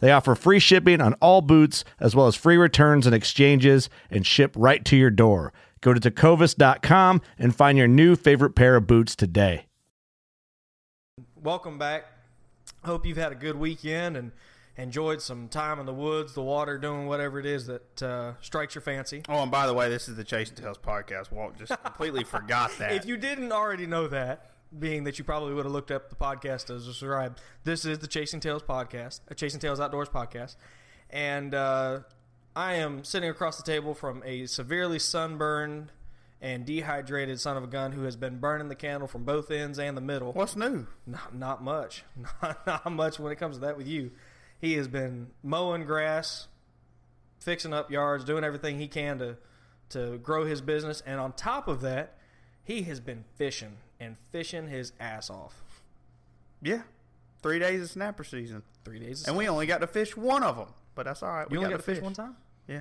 They offer free shipping on all boots, as well as free returns and exchanges, and ship right to your door. Go to tecovas.com and find your new favorite pair of boots today. Welcome back. Hope you've had a good weekend and enjoyed some time in the woods, the water, doing whatever it is that uh, strikes your fancy. Oh, and by the way, this is the Chasing Tails podcast. Walt just completely forgot that. If you didn't already know that, being that you probably would have looked up the podcast as described, this is the Chasing Tails podcast, a Chasing Tails Outdoors podcast. And uh, I am sitting across the table from a severely sunburned and dehydrated son of a gun who has been burning the candle from both ends and the middle. What's new? Not, not much. Not, not much when it comes to that with you. He has been mowing grass, fixing up yards, doing everything he can to to grow his business, and on top of that, he has been fishing and fishing his ass off. Yeah, three days of snapper season, Three days. Of and we only got to fish one of them. But that's all right. you we only got got to fish one time. Yeah,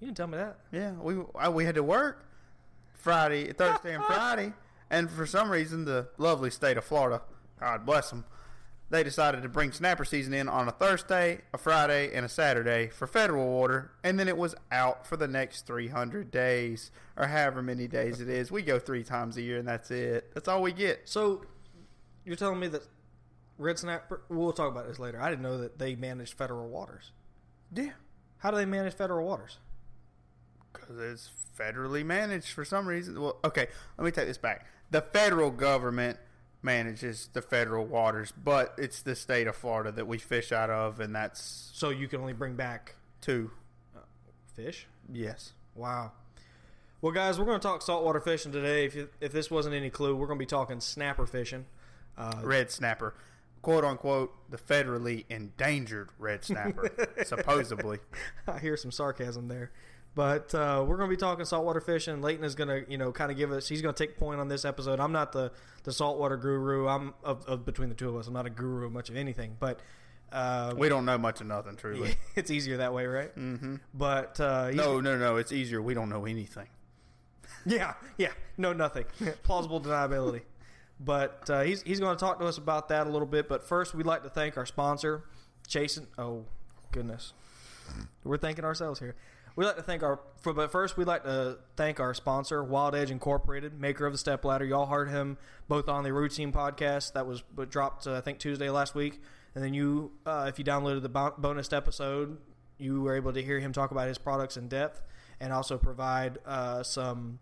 You didn't tell me that. yeah. We I, we had to work Friday, Thursday, and Friday, and for some reason, the lovely state of Florida, God bless them, they decided to bring snapper season in on a Thursday, a Friday, and a Saturday for federal water, and then it was out for the next 300 days or however many days it is. We go three times a year, and that's it. That's all we get. So you're telling me that red snapper? We'll talk about this later. I didn't know that they managed federal waters. Yeah. How do they manage federal waters? Because it's federally managed for some reason. Well, okay, let me take this back. The federal government manages the federal waters, but it's the state of Florida that we fish out of, and that's So you can only bring back two. fish. Yes. Wow. Well, guys, we're going to talk saltwater fishing today. If you, if this wasn't any clue, we're going to be talking snapper fishing. Uh, Red snapper. Quote unquote, the federally endangered red snapper, supposedly. I hear some sarcasm there. But uh, we're going to be talking saltwater fishing. Leighton is going to, you know, kind of give us. He's going to take point on this episode. I'm not the the saltwater guru. I'm of, of between the two of us. I'm not a guru of much of anything, but uh, We don't know much of nothing, truly. it's easier that way, right? Mm-hmm. But uh, No, no, no. It's easier. We don't know anything. Yeah, yeah, no, nothing. Plausible deniability. But uh, he's he's going to talk to us about that a little bit. But first, we'd like to thank our sponsor, Chasen. Oh, goodness, we're thanking ourselves here. We'd like to thank our. For, but first, we'd like to thank our sponsor, Wild Edge Incorporated, maker of the Step Ladder. Y'all heard him both on the Routine podcast that was dropped uh, I think Tuesday last week, and then you, uh, if you downloaded the bonus episode, you were able to hear him talk about his products in depth and also provide uh, some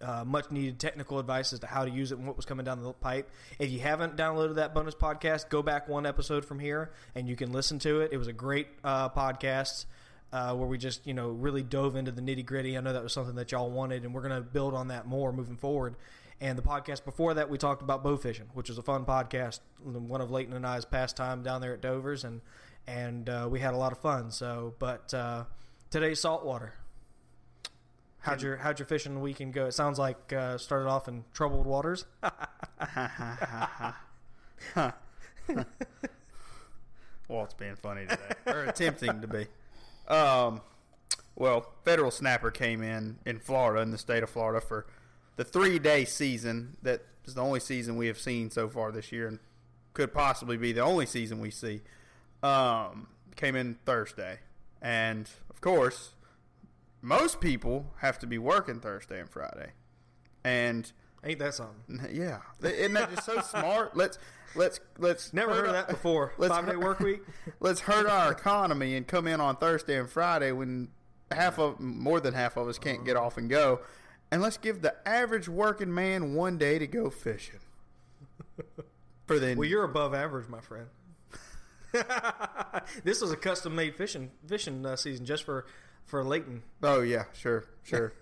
uh, much needed technical advice as to how to use it and what was coming down the pipe. If you haven't downloaded that bonus podcast, go back one episode from here and you can listen to it. It was a great uh, podcast uh, where we just you know really dove into the nitty gritty. I know that was something that y'all wanted, and we're going to build on that more moving forward. And the podcast before that, we talked about bow fishing, which was a fun podcast. One of Leighton and I's pastime down there at Dover's, and and uh, we had a lot of fun. So, but uh, today's saltwater. How'd your how'd your fishing weekend go? It sounds like uh, started off in troubled waters. Walt's being funny today, or attempting to be. Um, well, federal snapper came in in Florida, in the state of Florida, for the three day season that is the only season we have seen so far this year and could possibly be the only season we see. Um, came in Thursday. And of course, most people have to be working Thursday and Friday. And Ain't that something? yeah, isn't that just so smart? Let's let's let's Never heard of that before. Let's Five day hurt- work week. Let's hurt our economy and come in on Thursday and Friday when half of more than half of us can't get off and go, and let's give the average working man one day to go fishing. For the Well, you're above average, my friend. this was a custom made fishing fishing uh, season just for for Leighton. Oh yeah, sure, sure,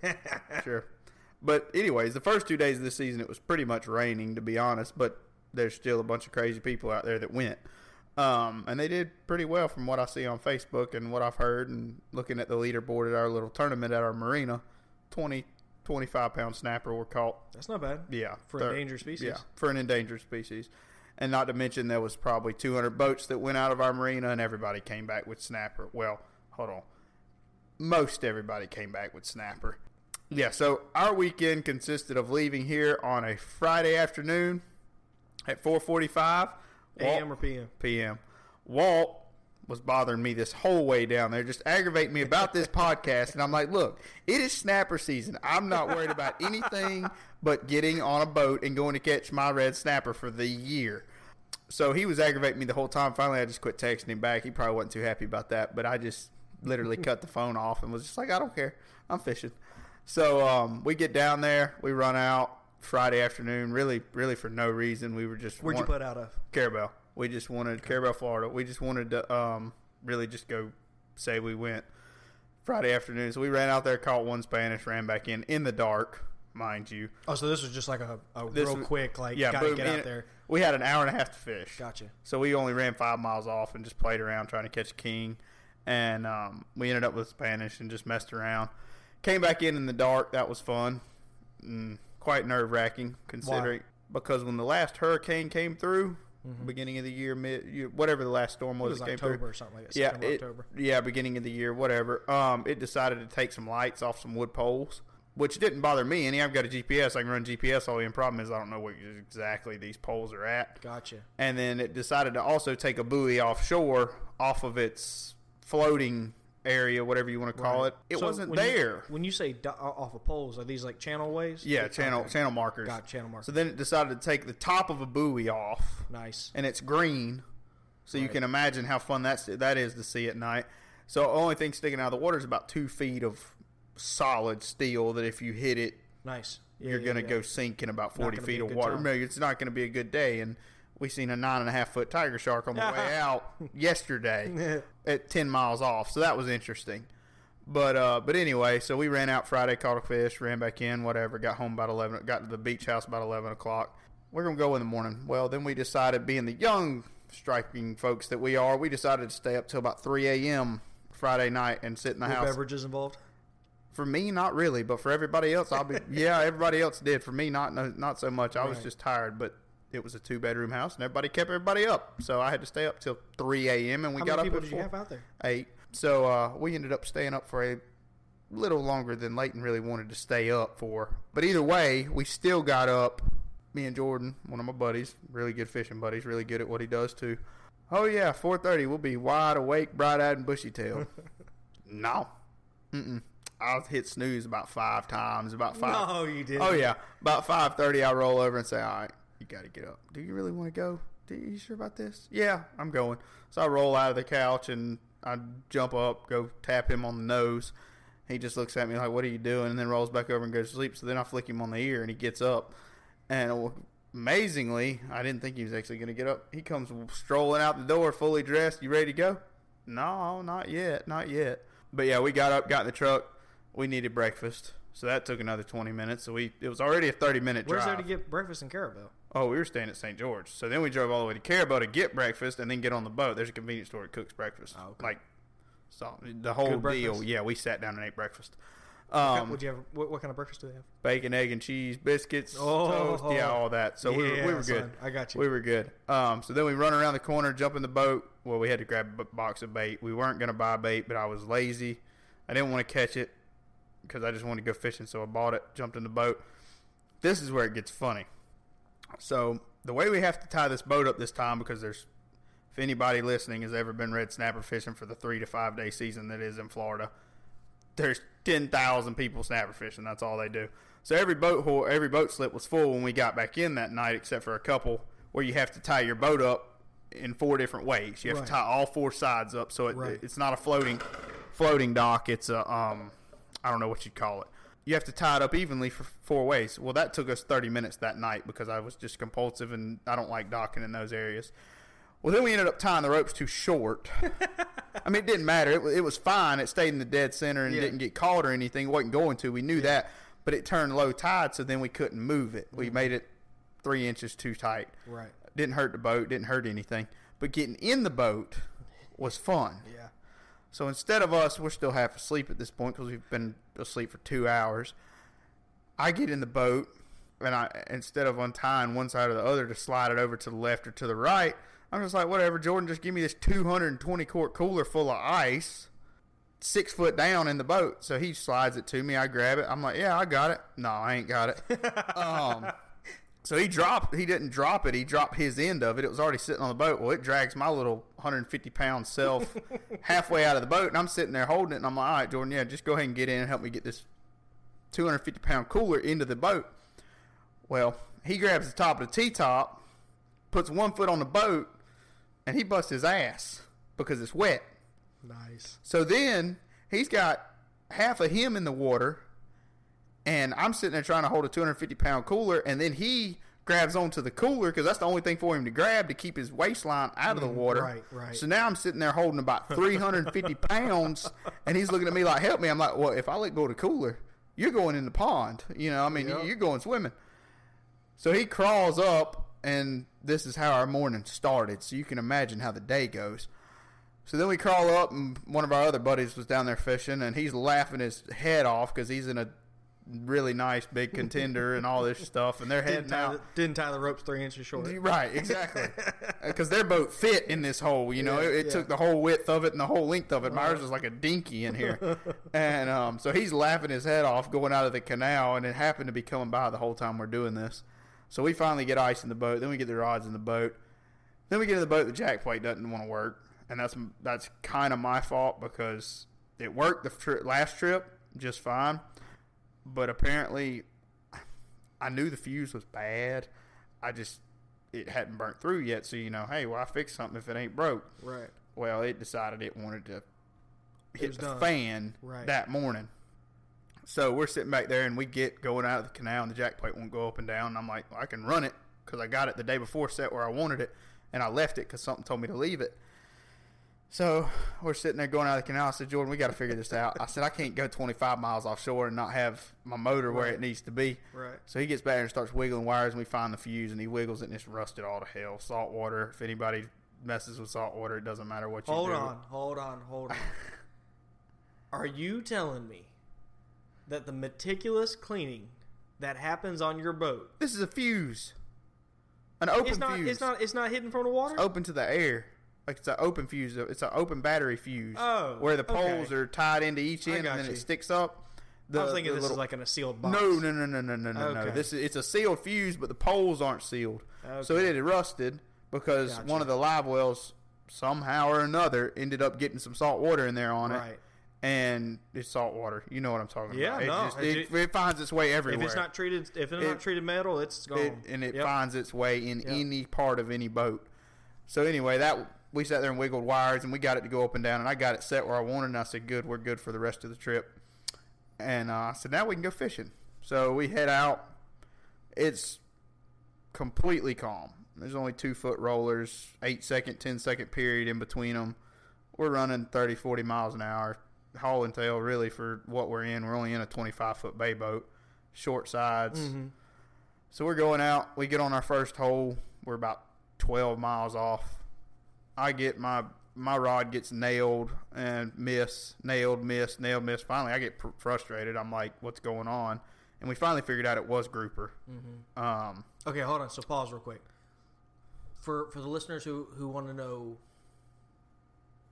sure. But anyways, the first two days of the season, it was pretty much raining, to be honest. But there's still a bunch of crazy people out there that went, um, and they did pretty well from what I see on Facebook and what I've heard, and looking at the leaderboard at our little tournament at our marina. 20, 25 pound snapper were caught. That's not bad. Yeah, For they're- endangered species. Yeah, for an endangered species. And not to mention there was probably 200 boats that went out of our marina, and everybody came back with snapper. Well, hold on, most everybody came back with snapper. Yeah, so our weekend consisted of leaving here on a Friday afternoon at 4:45 AM or PM. p.m. Walt was bothering me this whole way down there, just aggravating me about this podcast. And I'm like, look, it is snapper season. I'm not worried about anything but getting on a boat and going to catch my red snapper for the year. So he was aggravating me the whole time. Finally, I just quit texting him back. He probably wasn't too happy about that, but I just literally cut the phone off and was just like, I don't care. I'm fishing. So um, we get down there, we run out Friday afternoon, really, really for no reason. We were just Where'd you put out of? Carrabelle. We just wanted Carrabelle, Florida. We just wanted to um, really just go say we went Friday afternoon. So we ran out there, caught one Spanish, ran back in in the dark, mind you. Oh, so this was just like a, a This real was- quick, like, yeah, gotta boom, get out there. We had an hour and a half to fish. Gotcha. So we only ran five miles off and just played around trying to catch a king. And um, we ended up with Spanish and just messed around. Came back in in the dark. That was fun. Mm, quite nerve wracking considering because when the last hurricane came through, beginning of the year, mid, whatever the last storm Mm-hmm. It was, was that came October through. or something like that. Yeah, it- October. yeah, beginning of the year, whatever. Um, it decided to take some lights off some wood poles, which didn't bother me any. I've got a GPS. I can run GPS all the problem is I don't know where exactly these poles are at Gotcha. and then it decided to also take a buoy offshore off of its floating area, whatever you want to call Right. it. It So wasn't when you- there. when you say do- off of poles, are these like channel ways? yeah, Okay. channel channel markers. Got channel markers. So then it decided to take the top of a buoy off, Nice. and it's green, so you can imagine how fun that's that is to see at night. So only thing sticking out of the water is about two feet of solid steel that if you hit it, Nice. Yeah, you're yeah, gonna yeah. go sink in about forty feet of water. No, it's not going to be a good day. And we seen a nine and a half foot tiger shark on the way out yesterday at ten miles off. So that was interesting. But uh, but anyway, so we ran out Friday, caught a fish, ran back in, whatever. Got home about eleven. Got to the beach house about eleven o'clock. We're gonna go in the morning. Well, then we decided, being the young striking folks that we are, we decided to stay up till about three a.m. Friday night and sit in the Were house. beverages involved? For me, not really, but for everybody else, I'll be. yeah, everybody else did. For me, not not so much. I was just tired, but it was a two bedroom house, and everybody kept everybody up. So I had to stay up till three a.m. and we How got many up people at did you four- have out there? eight. So uh, we ended up staying up for a little longer than Leighton really wanted to stay up for. But either way, we still got up. Me and Jordan, one of my buddies, really good fishing buddies, really good at what he does too. Oh yeah, four thirty. We'll be wide awake, bright eyed, and bushy tailed. no, mm-mm. I'll hit snooze about five times. About five. No, you didn't. Oh yeah, about five thirty, I roll over and say, "All right, you got to get up. Do you really want to go? Do you sure about this? Yeah, I'm going." So I roll out of the couch and I jump up, go tap him on the nose. He just looks at me like, "What are you doing?" And then rolls back over and goes to sleep. So then I flick him on the ear and he gets up. And amazingly, I didn't think he was actually going to get up. He comes strolling out the door, fully dressed. You ready to go? No, not yet, not yet. But yeah, we got up, got in the truck. We needed breakfast, so that took another twenty minutes. So we it was already a thirty minute drive. Where's there to get breakfast in Carrabelle? Oh, we were staying at St. George. So then we drove all the way to Carrabelle to get breakfast and then get on the boat. There's a convenience store that cooks breakfast. Oh, okay. Like, so the whole deal. Yeah, we sat down and ate breakfast. What Um, would you have? What, what kind of breakfast do they have? bacon, egg, and cheese, biscuits, Oh. toast, yeah, all that. So we, were, we were good. son, I got you. We were good. Um, so then we run around the corner, jump in the boat. Well, we had to grab a box of bait. We weren't going to buy bait, but I was lazy. I didn't want to catch it because I just wanted to go fishing, so I bought it, jumped in the boat. This is where it gets funny. So the way we have to tie this boat up this time, because there's, if anybody listening has ever been red snapper fishing for the three to five day season that is in Florida, there's ten thousand people snapper fishing. That's all they do. So every boat hole, every boat slip was full when we got back in that night, except for a couple where you have to tie your boat up in four different ways. You have Right. to tie all four sides up, so it, Right. it's not a floating floating dock. It's a um, I don't know what you'd call it. You have to tie it up evenly for four ways. Well, that took us thirty minutes that night because I was just compulsive and I don't like docking in those areas. Well, then we ended up tying the ropes too short. I mean, it didn't matter. It, it was fine. It stayed in the dead center and Yeah. didn't get caught or anything. It wasn't going to. We knew that. But it turned low tide, so then we couldn't move it. We mm-hmm. made it three inches too tight. Right. Didn't hurt the boat. Didn't hurt anything. But getting in the boat was fun. Yeah. So instead of us, we're still half asleep at this point because we've been asleep for two hours. I get in the boat, and I instead of untying one side or the other to slide it over to the left or to the right, I'm just like, whatever, Jordan, just give me this 220 quart cooler full of ice, six foot down in the boat. So he slides it to me. I grab it. I'm like, yeah, I got it. No, I ain't got it. um, so he dropped. He didn't drop it. He dropped his end of it. It was already sitting on the boat. Well, it drags my little 150 pound self halfway out of the boat, and I'm sitting there holding it. And I'm like, all right, Jordan, yeah, just go ahead and get in and help me get this 250 pound cooler into the boat. Well, he grabs the top of the T top, puts one foot on the boat, and he busts his ass because it's wet. Nice. So then he's got half of him in the water, and I'm sitting there trying to hold a 250 pound cooler, and then he grabs onto the cooler because that's the only thing for him to grab to keep his waistline out of the mm, water. right, right. So now I'm sitting there holding about 350 pounds, and he's looking at me like, "Help me!" I'm like, "Well, if I let go of the cooler, you're going in the pond. You know, I mean, Yep. you're going swimming." So he crawls up, and this is how our morning started. So you can imagine how the day goes. So then we crawl up, and one of our other buddies was down there fishing, and he's laughing his head off because he's in a really nice big contender and all this stuff, and they're Didn't out. the, didn't tie the ropes three inches short. Right, exactly. Because their boat fit in this hole. You know, Yeah, it, it yeah. took the whole width of it and the whole length of it. Myers was like a dinky in here, and um, so he's laughing his head off going out of the canal, and it happened to be coming by the whole time we're doing this. So we finally get ice in the boat. Then we get the rods in the boat. Then we get in the boat. The jack plate doesn't want to work, and that's that's kind of my fault because it worked the tri- last trip just fine, but apparently I knew the fuse was bad. I just it hadn't burnt through yet, so you know, hey, well, I fix something if it ain't broke. Right. Well, it decided it wanted to hit the done. fan Right. that morning. So we're sitting back there, and we get going out of the canal, and the jack plate won't go up and down. And I'm like, well, I can run it because I got it the day before set where I wanted it, and I left it because something told me to leave it. So we're sitting there going out of the canal. I said, Jordan, we got to figure this out. I said, I can't go 25 miles offshore and not have my motor where Right. it needs to be. Right. So he gets back and starts wiggling wires, and we find the fuse, and he wiggles it, and it's rusted all to hell. Salt water. If anybody messes with salt water, it doesn't matter what you Hold do. on, hold on, hold on. Are you telling me that the meticulous cleaning that happens on your boat This is a fuse, an open it's not fuse. it's not it's not hidden from the water? open to the air. Like it's an open fuse. It's an open battery fuse. Oh, where the poles okay. are tied into each end, and then you. it sticks up. The, I was thinking this little- is like in a sealed box. No, no, no, no, no, no, no, no. This is it's a sealed fuse, but the poles aren't sealed. So it had rusted because Gotcha. one of the live wells somehow or another ended up getting some salt water in there on it. Right. And it's salt water. You know what I'm talking Yeah, about. Yeah, no, it- it, it finds its way everywhere. If it's not treated, if it's It- not treated metal, it's gone. It, and it Yep. finds its way in Yep. any part of any boat. So anyway, that we sat there and wiggled wires, and we got it to go up and down, and I got it set where I wanted, and I said, "Good, we're good for the rest of the trip." And uh, I said, "Now we can go fishing." So we head out. It's completely calm. There's only two foot rollers, eight second, ten second period in between them. We're running 30, 40 miles an hour, haul and tail really for what we're in. We're only in a 25 foot bay boat, short sides. Mm-hmm. So we're going out. We get on our first hole. We're about 12 miles off. I get my my rod gets nailed and miss, nailed, miss, nailed, miss. Finally, I get pr- frustrated. I'm like, "What's going on?" And we finally figured out it was grouper. Mm-hmm. Um, Okay, hold on. So pause real quick. For for the listeners who who want to know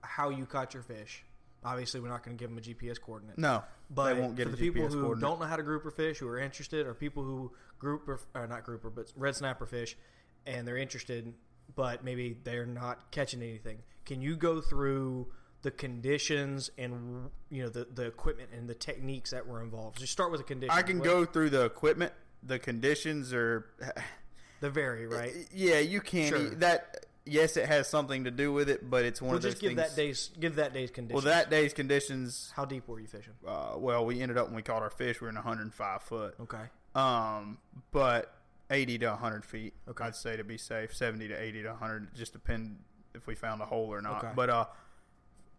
how you caught your fish, Obviously, we're not going to give them a GPS coordinate. No, But they won't get for the people GPS who coordinate. don't know how to grouper fish, who are interested, or people who grouper, or not grouper, but red snapper fish, and they're interested, but maybe they're not catching anything. Can you go through the conditions and you know the the equipment and the techniques that were involved? Just start with the conditions. I can What- go through the equipment. The conditions are, They vary, right? yeah, you can't. Sure. That yes, it has something to do with it, but it's one Well, of those just give things. that day's give that day's conditions. well, that day's conditions. how deep were you fishing? Uh, well, we ended up when we caught our fish, we were in 105 foot. Okay, Um, but 80 to 100 feet. Okay. I'd say to be safe. 70 to 80 to 100. Just depend if we found a hole or not. Okay. But uh,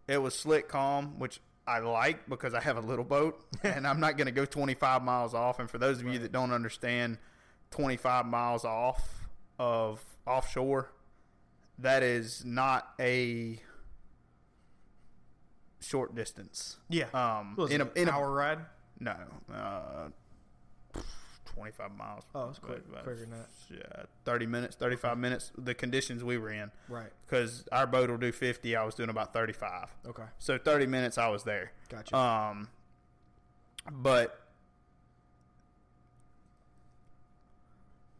it was slick, calm, which I like because I have a little boat and I'm not going to go 25 miles off. And for those of you that don't understand, 25 miles off of offshore, that is not a short distance. yeah. Um, in it a in an a hour ride. no, uh, twenty-five miles. Oh, it's quick- but, quicker than that. Yeah, thirty minutes, thirty-five minutes. The conditions we were in, Right. because our boat will do fifty. I was doing about thirty-five, Okay. so thirty minutes I was there. Gotcha. Um, but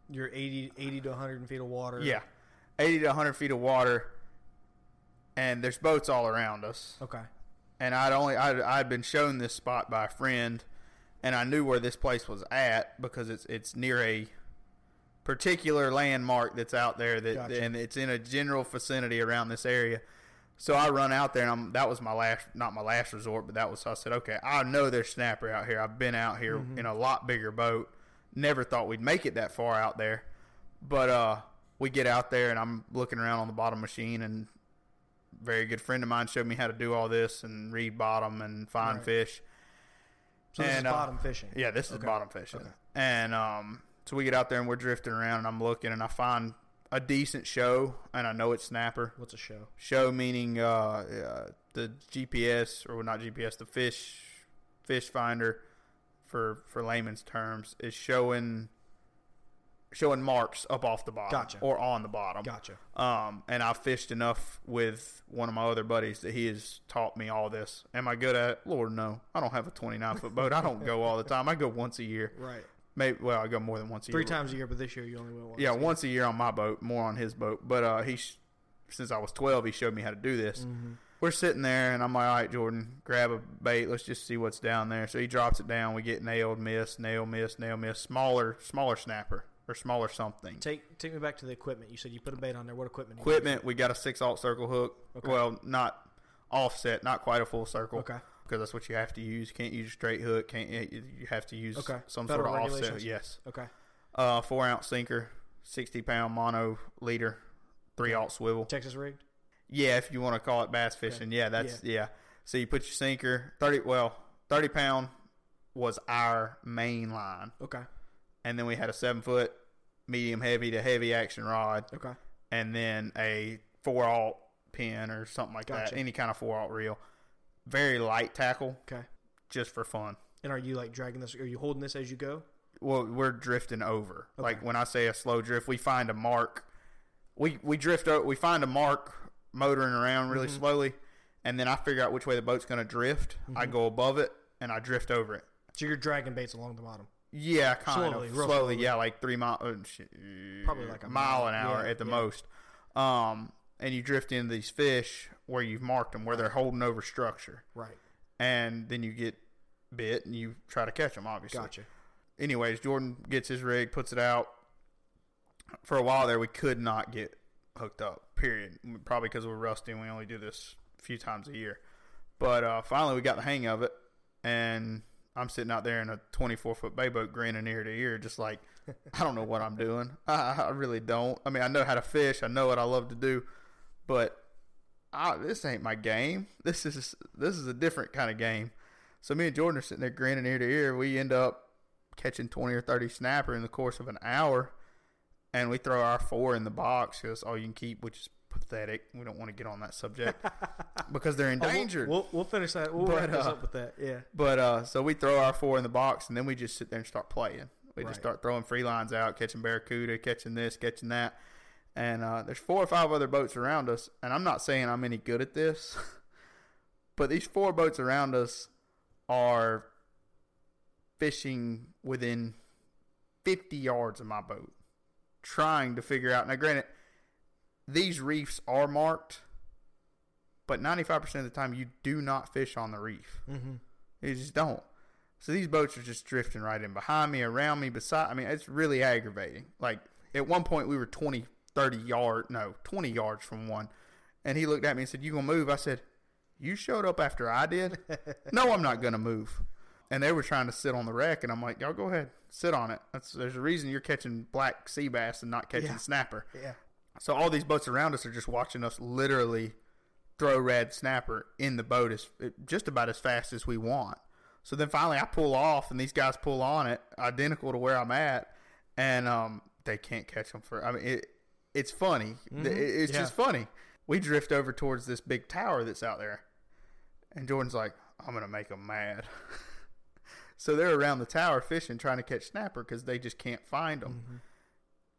You're 80, 80 to 100 feet of water. yeah, eighty to hundred feet of water, and there's boats all around us. Okay. and I'd only I'd, I'd been shown this spot by a friend, and I knew where this place was at because it's it's near a particular landmark that's out there that Gotcha. and it's in a general vicinity around this area. So I run out there and I'm that was my last not my last resort, but that was I said okay I know there's snapper out here. I've been out here Mm-hmm. in a lot bigger boat. Never thought we'd make it that far out there, but uh we get out there and I'm looking around on the bottom machine and very good friend of mine showed me how to do all this and read bottom and find Right. fish. So this And, is uh, bottom fishing. Yeah, this is Okay. bottom fishing. Okay. And um, so we get out there and we're drifting around and I'm looking and I find a decent show and I know it's snapper. What's a show? Show meaning uh, uh, the GPS or not GPS, the fish fish finder for for layman's terms is showing showing marks up off the bottom Gotcha. or on the bottom. Gotcha. Um, and I've fished enough with one of my other buddies that he has taught me all this. Am I good at it? Lord, no. I don't have a 29 foot boat. I don't go all the time. I go once a year. Right. Maybe, well, I go more than once a year. Three times a year, but this year you only went once. Yeah, once a year on my boat, more on his boat. But uh, he, since I was 12, he showed me how to do this. Mm-hmm. We're sitting there, and I'm like, all right, Jordan, grab a bait. Let's just see what's down there. So he drops it down. We get nailed, miss, nail, miss, nail, miss. Smaller, smaller snapper or smaller something. Take take me back to the equipment. You said you put a bait on there. What equipment? equipment. We got a six aught circle hook. Okay. Well, not offset, not quite a full circle. Okay. Because that's what you have to use. You can't use a straight hook. Can't you have to use Okay. some Federal sort of offset. Yes. Okay. Uh, four ounce sinker, sixty pound mono leader, three aught swivel. Texas rigged. Yeah, if you want to call it bass fishing. Yeah, that's yeah. So you put your sinker thirty. Well, thirty pound was our main line, Okay. And then we had a seven foot medium heavy to heavy action rod Okay. and then a four aught Penn or something like Gotcha. that. Any kind of four aught reel. Very light tackle, Okay. just for fun. And are you like dragging this? Are you holding this as you go? Well, we're drifting over. Okay. Like when I say a slow drift, we find a mark. We we drift. o- We find a mark motoring around really Mm-hmm. slowly, and then I figure out which way the boat's going to drift. I Mm-hmm. go above it and I drift over it. So you're dragging baits along the bottom. Yeah, kind Slowly, of slowly, slowly. Yeah, like three mile, uh, Probably like a mile, mile. an hour Yeah, at the yeah. most. Um, and you drift into these fish where you've marked them, where they're holding over structure, Right. and then you get bit and you try to catch them. Obviously, Gotcha. anyways, Jordan gets his rig, puts it out. For a while there, we could not get hooked up. Period. Probably because we're rusty and we only do this a few times a year. But uh, finally, we got the hang of it, and I'm sitting out there in a 24 foot bay boat, grinning ear to ear, just like I don't know what I'm doing. I, I really don't. I mean, I know how to fish. I know what I love to do, but I, this ain't my game. This is this is a different kind of game. So me and Jordan are sitting there grinning ear to ear. We end up catching 20 or 30 snapper in the course of an hour, and we throw our four in the box because all you can keep, which is pathetic. We don't want to get on that subject because they're Oh, we'll- endangered. We'll, we'll finish that. We'll But, wrap uh, up with that. Yeah. But uh, so we throw our four in the box, and then we just sit there and start playing. We Right. just start throwing free lines out, catching barracuda, catching this, catching that. And uh, there's four or five other boats around us, and I'm not saying I'm any good at this, But these four boats around us are fishing within 50 yards of my boat, trying to figure out. Now, granted, these reefs are marked, but 95% of the time you do not fish on the reef. Mm-hmm. You just don't. So these boats are just drifting right in behind me, around me, beside. I mean, it's really aggravating. Like at one point, we were 20, 30 yard, no, 20 yards from one, and he looked at me and said, "You gonna move?" I said, "You showed up after I did." no, I'm not gonna move. And they were trying to sit on the wreck, and I'm like, "Y'all go ahead, sit on it." That's, there's a reason you're catching black sea bass and not catching Yeah. snapper. Yeah. So all these boats around us are just watching us literally throw red snapper in the boat as just about as fast as we want. So then finally I pull off and these guys pull on it identical to where I'm at and um, they can't catch them for I mean it it's funny. It- It's Yeah. just funny. We drift over towards this big tower that's out there. And Jordan's like, "I'm going to make them mad." so they're around the tower fishing trying to catch snapper cuz they just can't find them.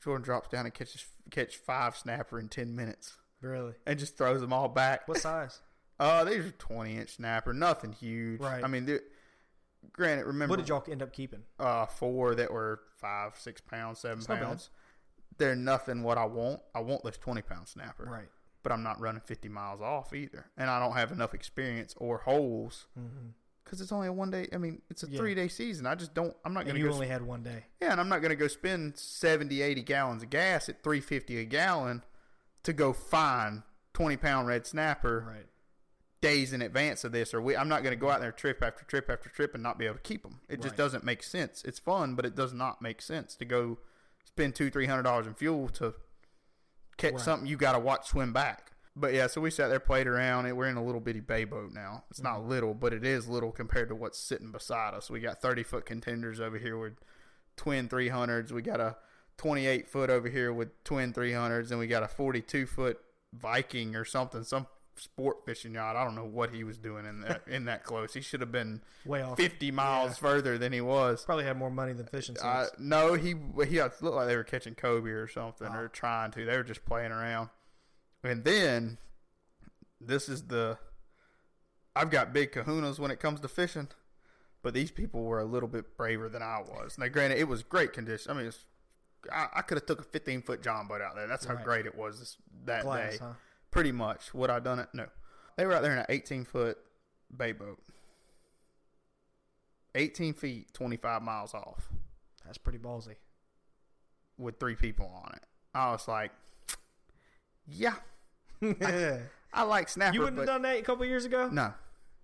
Jordan drops down and catches catch five snapper in 10 minutes Really? and just throws them all back. What size? Uh, these are twenty inch snapper, nothing huge. Right. I mean, they're- granted, remember What did y'all end up keeping? uh four that were five, six pounds, seven pounds. They're nothing what I want. I want this twenty pound snapper. Right. But I'm not running fifty miles off either, and I don't have enough experience or holes because it's only a one day. I mean, it's a. Yeah. three day season. I just don't. I'm not And going to you go. only had one day. Yeah, and I'm not going to go spend 70, 80 gallons of gas at 350 a gallon to go find 20 pound red snapper Right. days in advance of this, or we, I'm not going to go out there trip after trip after trip and not be able to keep them. It just Right. doesn't make sense. It's fun, but it does not make sense to go spend two, three hundred dollars in fuel to catch Right. something you got to watch swim back. But yeah, so we sat there, played around. and We're in a little bitty bay boat now. It's not Mm-hmm. little, but it is little compared to what's sitting beside us. We got 30 foot contenders over here with twin 300s. We got a 28 foot over here with twin 300s, and we got a 42 foot Viking or something, some sport fishing yacht. I don't know what he was doing in that in that close. He should have been Way off. 50 miles further than he was. Probably had more money than fishing Uh, no, he he looked like they were catching cobia or something, Oh. or trying to. They were just playing around. And then this is the I've got big kahunas when it comes to fishing, but these people were a little bit braver than I was. Now, granted, it was great condition. I mean, it's, I, I could have took a 15 foot john boat out there. That's how Right. great it was this, that day. huh? Pretty much. Would I done it? No. They were out there in an 18 foot bay boat. 18 feet, 25 miles off That's pretty ballsy. with three people on it. I was like, yeah, you I like snapper, You wouldn't have done that a couple years ago? no.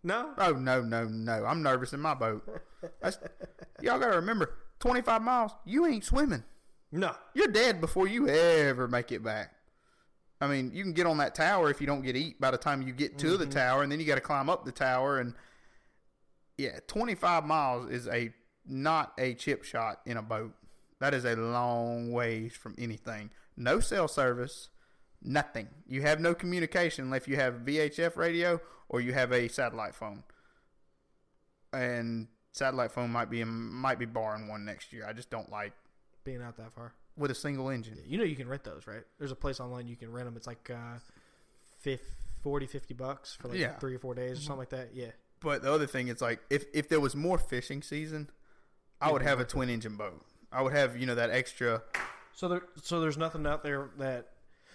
No? Oh no, no, no! I'm nervous in my boat. That's, y'all gotta remember, 25 miles, you ain't swimming. No. You're dead before you ever make it back. I mean, you can get on that tower if you don't get eat by the time you get to the mm-hmm. tower, and then you got to climb up the tower. And yeah, 25 miles is a not a chip shot in a boat. That is a long ways from anything. No cell service, nothing. You have no communication unless you have VHF radio or you have a satellite phone. And satellite phone might be might be barring one next year. I just don't like Being out that far. with a single engine. You know you can rent those, right? There's a place online you can rent them. It's like uh, 50, 40, 50 bucks for like Yeah. three or four days or something like that. Yeah. But the other thing is like if if there was more fishing season, I would have a twin engine boat. I would have you know that extra. So there, so there's nothing out there that.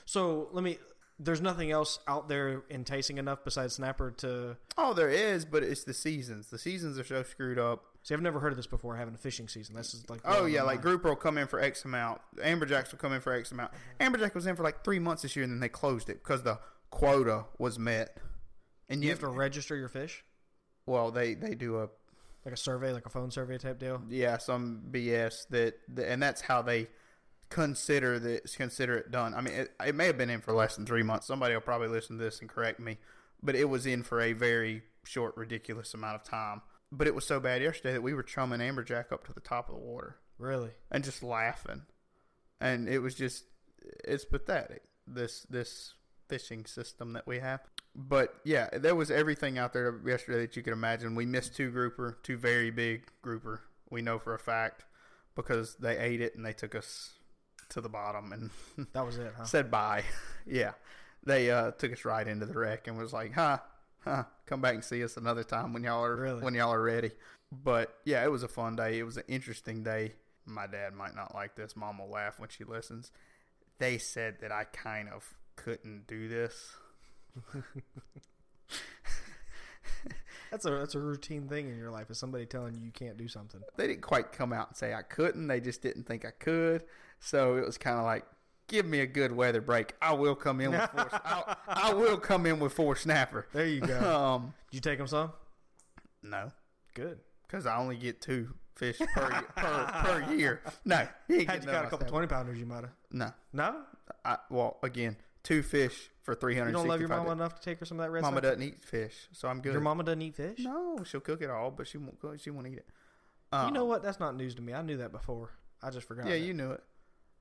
So let me. There's nothing else out there enticing enough besides snapper to. Oh, there is, but it's the seasons. The seasons are so screwed up. See, I've never heard of this before. Having a fishing season. This is like. Oh yeah, like grouper will come in for X amount. Amberjacks will come in for X amount. Mm-hmm. Amberjack was in for like three months this year, and then they closed it because the quota was met. And You have to register your fish, well, they they do a like a survey, like a phone survey type deal. yeah some BS that, and that's how they consider this consider it done. I mean, it, it may have been in for less than three months. Somebody will probably listen to this and correct me, but it was in for a very short, ridiculous amount of time. But it was so bad yesterday that we were chumming amberjack up to the top of the water Really? and just laughing, and it was just it's pathetic. This this fishing system that we have. But yeah, there was everything out there yesterday that you could imagine. We missed two grouper, two very big grouper. We know for a fact because they ate it and they took us to the bottom and That was it, huh? said bye. yeah, they uh, took us right into the wreck and was like, "Huh, huh, come back and see us another time when y'all are Really? when y'all are ready. But yeah, it was a fun day. It was an interesting day. My dad might not like this. Mom will laugh when she listens. They said that I kind of couldn't do this. That's a that's a routine thing in your life. Is somebody telling you you can't do something? They didn't quite come out and say I couldn't. They just didn't think I could. So it was kind of like, give me a good weather break. I will come in with four. I, I will come in with four snapper. There you go. Um, Did you take them some? no, Good. because I only get two fish per per, per year. No, he ain't Had you got a couple twenty pounders, you might have. No, No, I, well, again, two fish for three hundred. you don't love your mama enough to take her some of that red. Mama doesn't eat fish, so I'm good. Your mama doesn't eat fish. No, she'll cook it all, but she won't. cook- She won't eat it. Um, You know what? That's not news to me. I knew that before. I just forgot. Yeah, that. you knew it.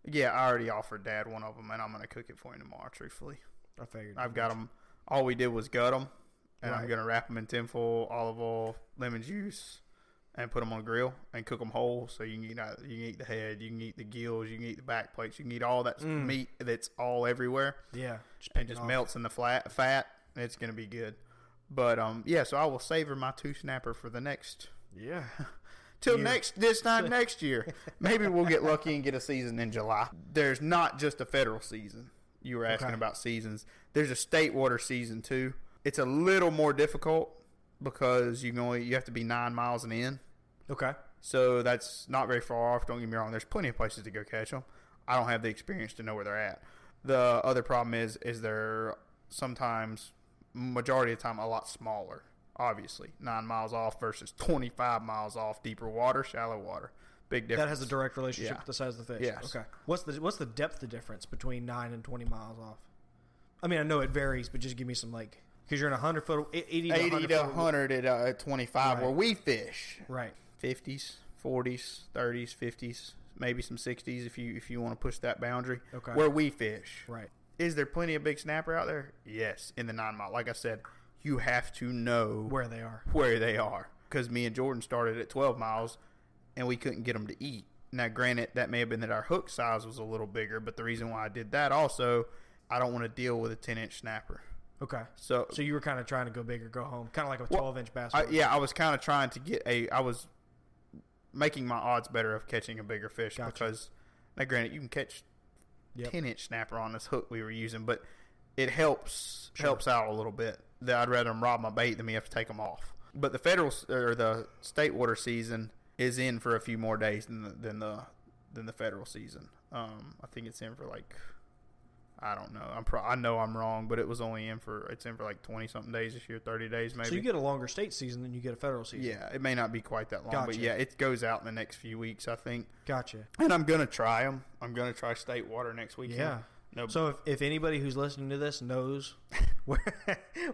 Yeah, I already offered Dad one of them, and I'm gonna cook it for him tomorrow. Truthfully, I figured. I've got them. All we did was gut them, and I'm gonna wrap them in tinfoil, olive oil, lemon juice, and put them on the grill and cook them whole. So you can eat you can eat the head, you can eat the gills, you can eat the back plates, you can eat all that Mm. meat that's all everywhere. Yeah, just and just off. melts in the flat fat. It's gonna be good. But um, yeah. So I will savor my two snapper for the next Yeah. till next this time next year. Maybe we'll get lucky and get a season in July. There's not just a federal season. You were asking Okay. about seasons. There's a state water season too. It's a little more difficult because you can only you have to be nine miles and in. Okay. So that's not very far off. Don't get me wrong. There's plenty of places to go catch them. I don't have the experience to know where they're at. The other problem is is they're sometimes majority of the time a lot smaller. Obviously, nine miles off versus 25 miles off, deeper water, shallow water. Big difference. That has a direct relationship Yeah. with the size of the fish. Yes. Okay. What's the what's the depth of difference between nine and twenty miles off? I mean, I know it varies, but just give me some like because you're in a hundred foot, eighty to 80 100 to 100 at uh, 25 Right. where we fish. Right. 50s, 40s, 30s, 50s, maybe some 60s if you if you want to push that boundary. Okay. Where we fish. Right. Is there plenty of big snapper out there? Yes, in the nine mile. Like I said, you have to know Where they are. where they are. Because me and Jordan started at 12 miles, and we couldn't get them to eat. Now, granted, that may have been that our hook size was a little bigger, but the reason why I did that also, I don't want to deal with a 10 inch snapper. Okay. So, So you were kind of trying to go big or go home, kind of like a Well, twelve inch bass. I, yeah, I was kind of trying to get a. I was making my odds better of catching a bigger fish Gotcha. because, now, granted, you can catch Yep. 10 inch snapper on this hook we were using, but it helps Sure. helps out a little bit. That I'd rather them rob my bait than me have to take them off. But the federal or the state water season is in for a few more days than the than the than the federal season. Um, I think it's in for like I don't know. I'm pro- I know I'm wrong, but it was only in for it's in for like 20 something days this year, 30 days maybe. So you get a longer state season than you get a federal season. yeah, it may not be quite that long, but yeah, it goes out in the next few weeks, I think. Gotcha. And I'm gonna try them. I'm gonna try state water next weekend. Yeah. No, So if, if anybody who's listening to this knows where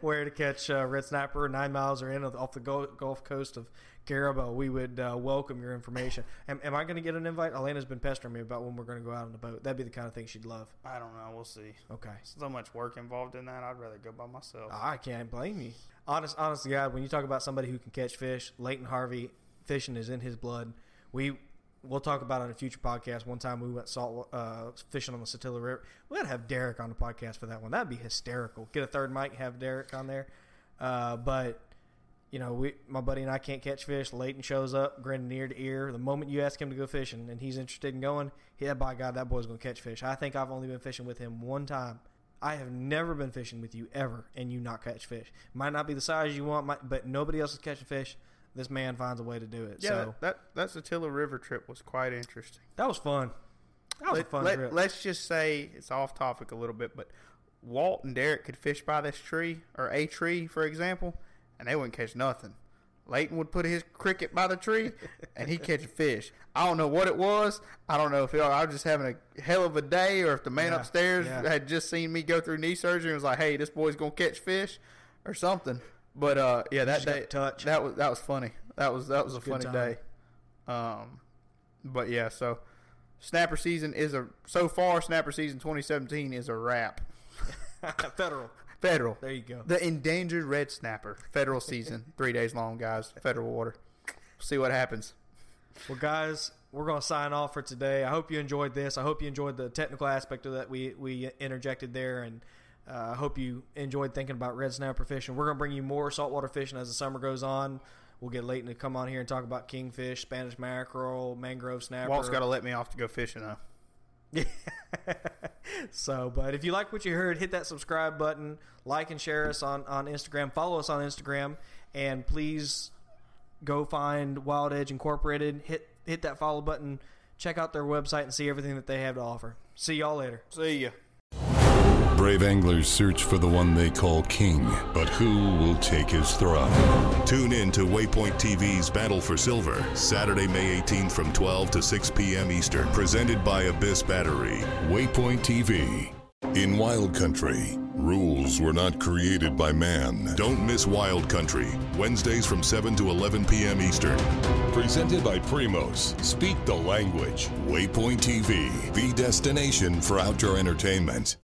where to catch uh, red snapper nine miles or in off the Gulf Coast of Carrabelle, we would uh, welcome your information. Am, am I going to get an invite? Elena's been pestering me about when we're going to go out on the boat. That'd be the kind of thing she'd love. I don't know. We'll see. Okay. So much work involved in that. I'd rather go by myself. I can't blame you. Honest, honest to God, when you talk about somebody who can catch fish, Leighton Harvey, fishing is in his blood. We we'll talk about it on a future podcast. One time we went salt uh, fishing on the Satilla River. We gotta have Derek on the podcast for that one. That'd be hysterical. Get a third mic, have Derek on there. Uh, but you know, we my buddy and I can't catch fish. Leighton shows up, grinning ear to ear. The moment you ask him to go fishing and he's interested in going, yeah, by God, that boy's gonna catch fish. I think I've only been fishing with him one time. I have never been fishing with you ever, and you not catch fish. Might not be the size you want, but nobody else is catching fish. This man finds a way to do it. yeah, so that that Satilla River trip was quite interesting. that was fun. That was a Let, fun let, trip. us just say it's off topic a little bit, but Walt and Derek could fish by this tree or a tree, for example, and they wouldn't catch nothing. Leighton would put his cricket by the tree, and he'd catch a fish. I don't know what it was. I don't know if I was just having a hell of a day, or if the man Yeah, upstairs yeah. had just seen me go through knee surgery and was like, "Hey, this boy's gonna catch fish," or something. But uh, yeah, that day touch. that was that was funny. That was that was a funny time. day. Um, but yeah, so snapper season is a so far snapper season 2017 is a wrap. Federal. Federal, There you go. the endangered red snapper federal season, three days long, guys. Federal water. See what happens. Well, guys, we're going to sign off for today. I hope you enjoyed this. I hope you enjoyed the technical aspect of that we we interjected there, and Uh, I hope you enjoyed thinking about red snapper fishing. We're going to bring you more saltwater fishing as the summer goes on. We'll get Leighton to come on here and talk about kingfish, Spanish mackerel, mangrove snapper. Walt's got to let me off to go fishing though. so, but if you like what you heard, hit that subscribe button, like and share us on, on Instagram, follow us on Instagram, and please go find Wild Edge Incorporated. Hit hit that follow button, check out their website, and see everything that they have to offer. See y'all later. See ya. Brave anglers search for the one they call king, but who will take his throne? Tune in to Waypoint TV's Battle for Silver, Saturday, May 18th from 12 to 6 p.m. Eastern, presented by Abyss Battery. Waypoint TV. In Wild Country, rules were not created by man. Don't miss Wild Country, Wednesdays from 7 to 11 p.m. Eastern. Presented by Primos. Speak the language. Waypoint TV, the destination for outdoor entertainment.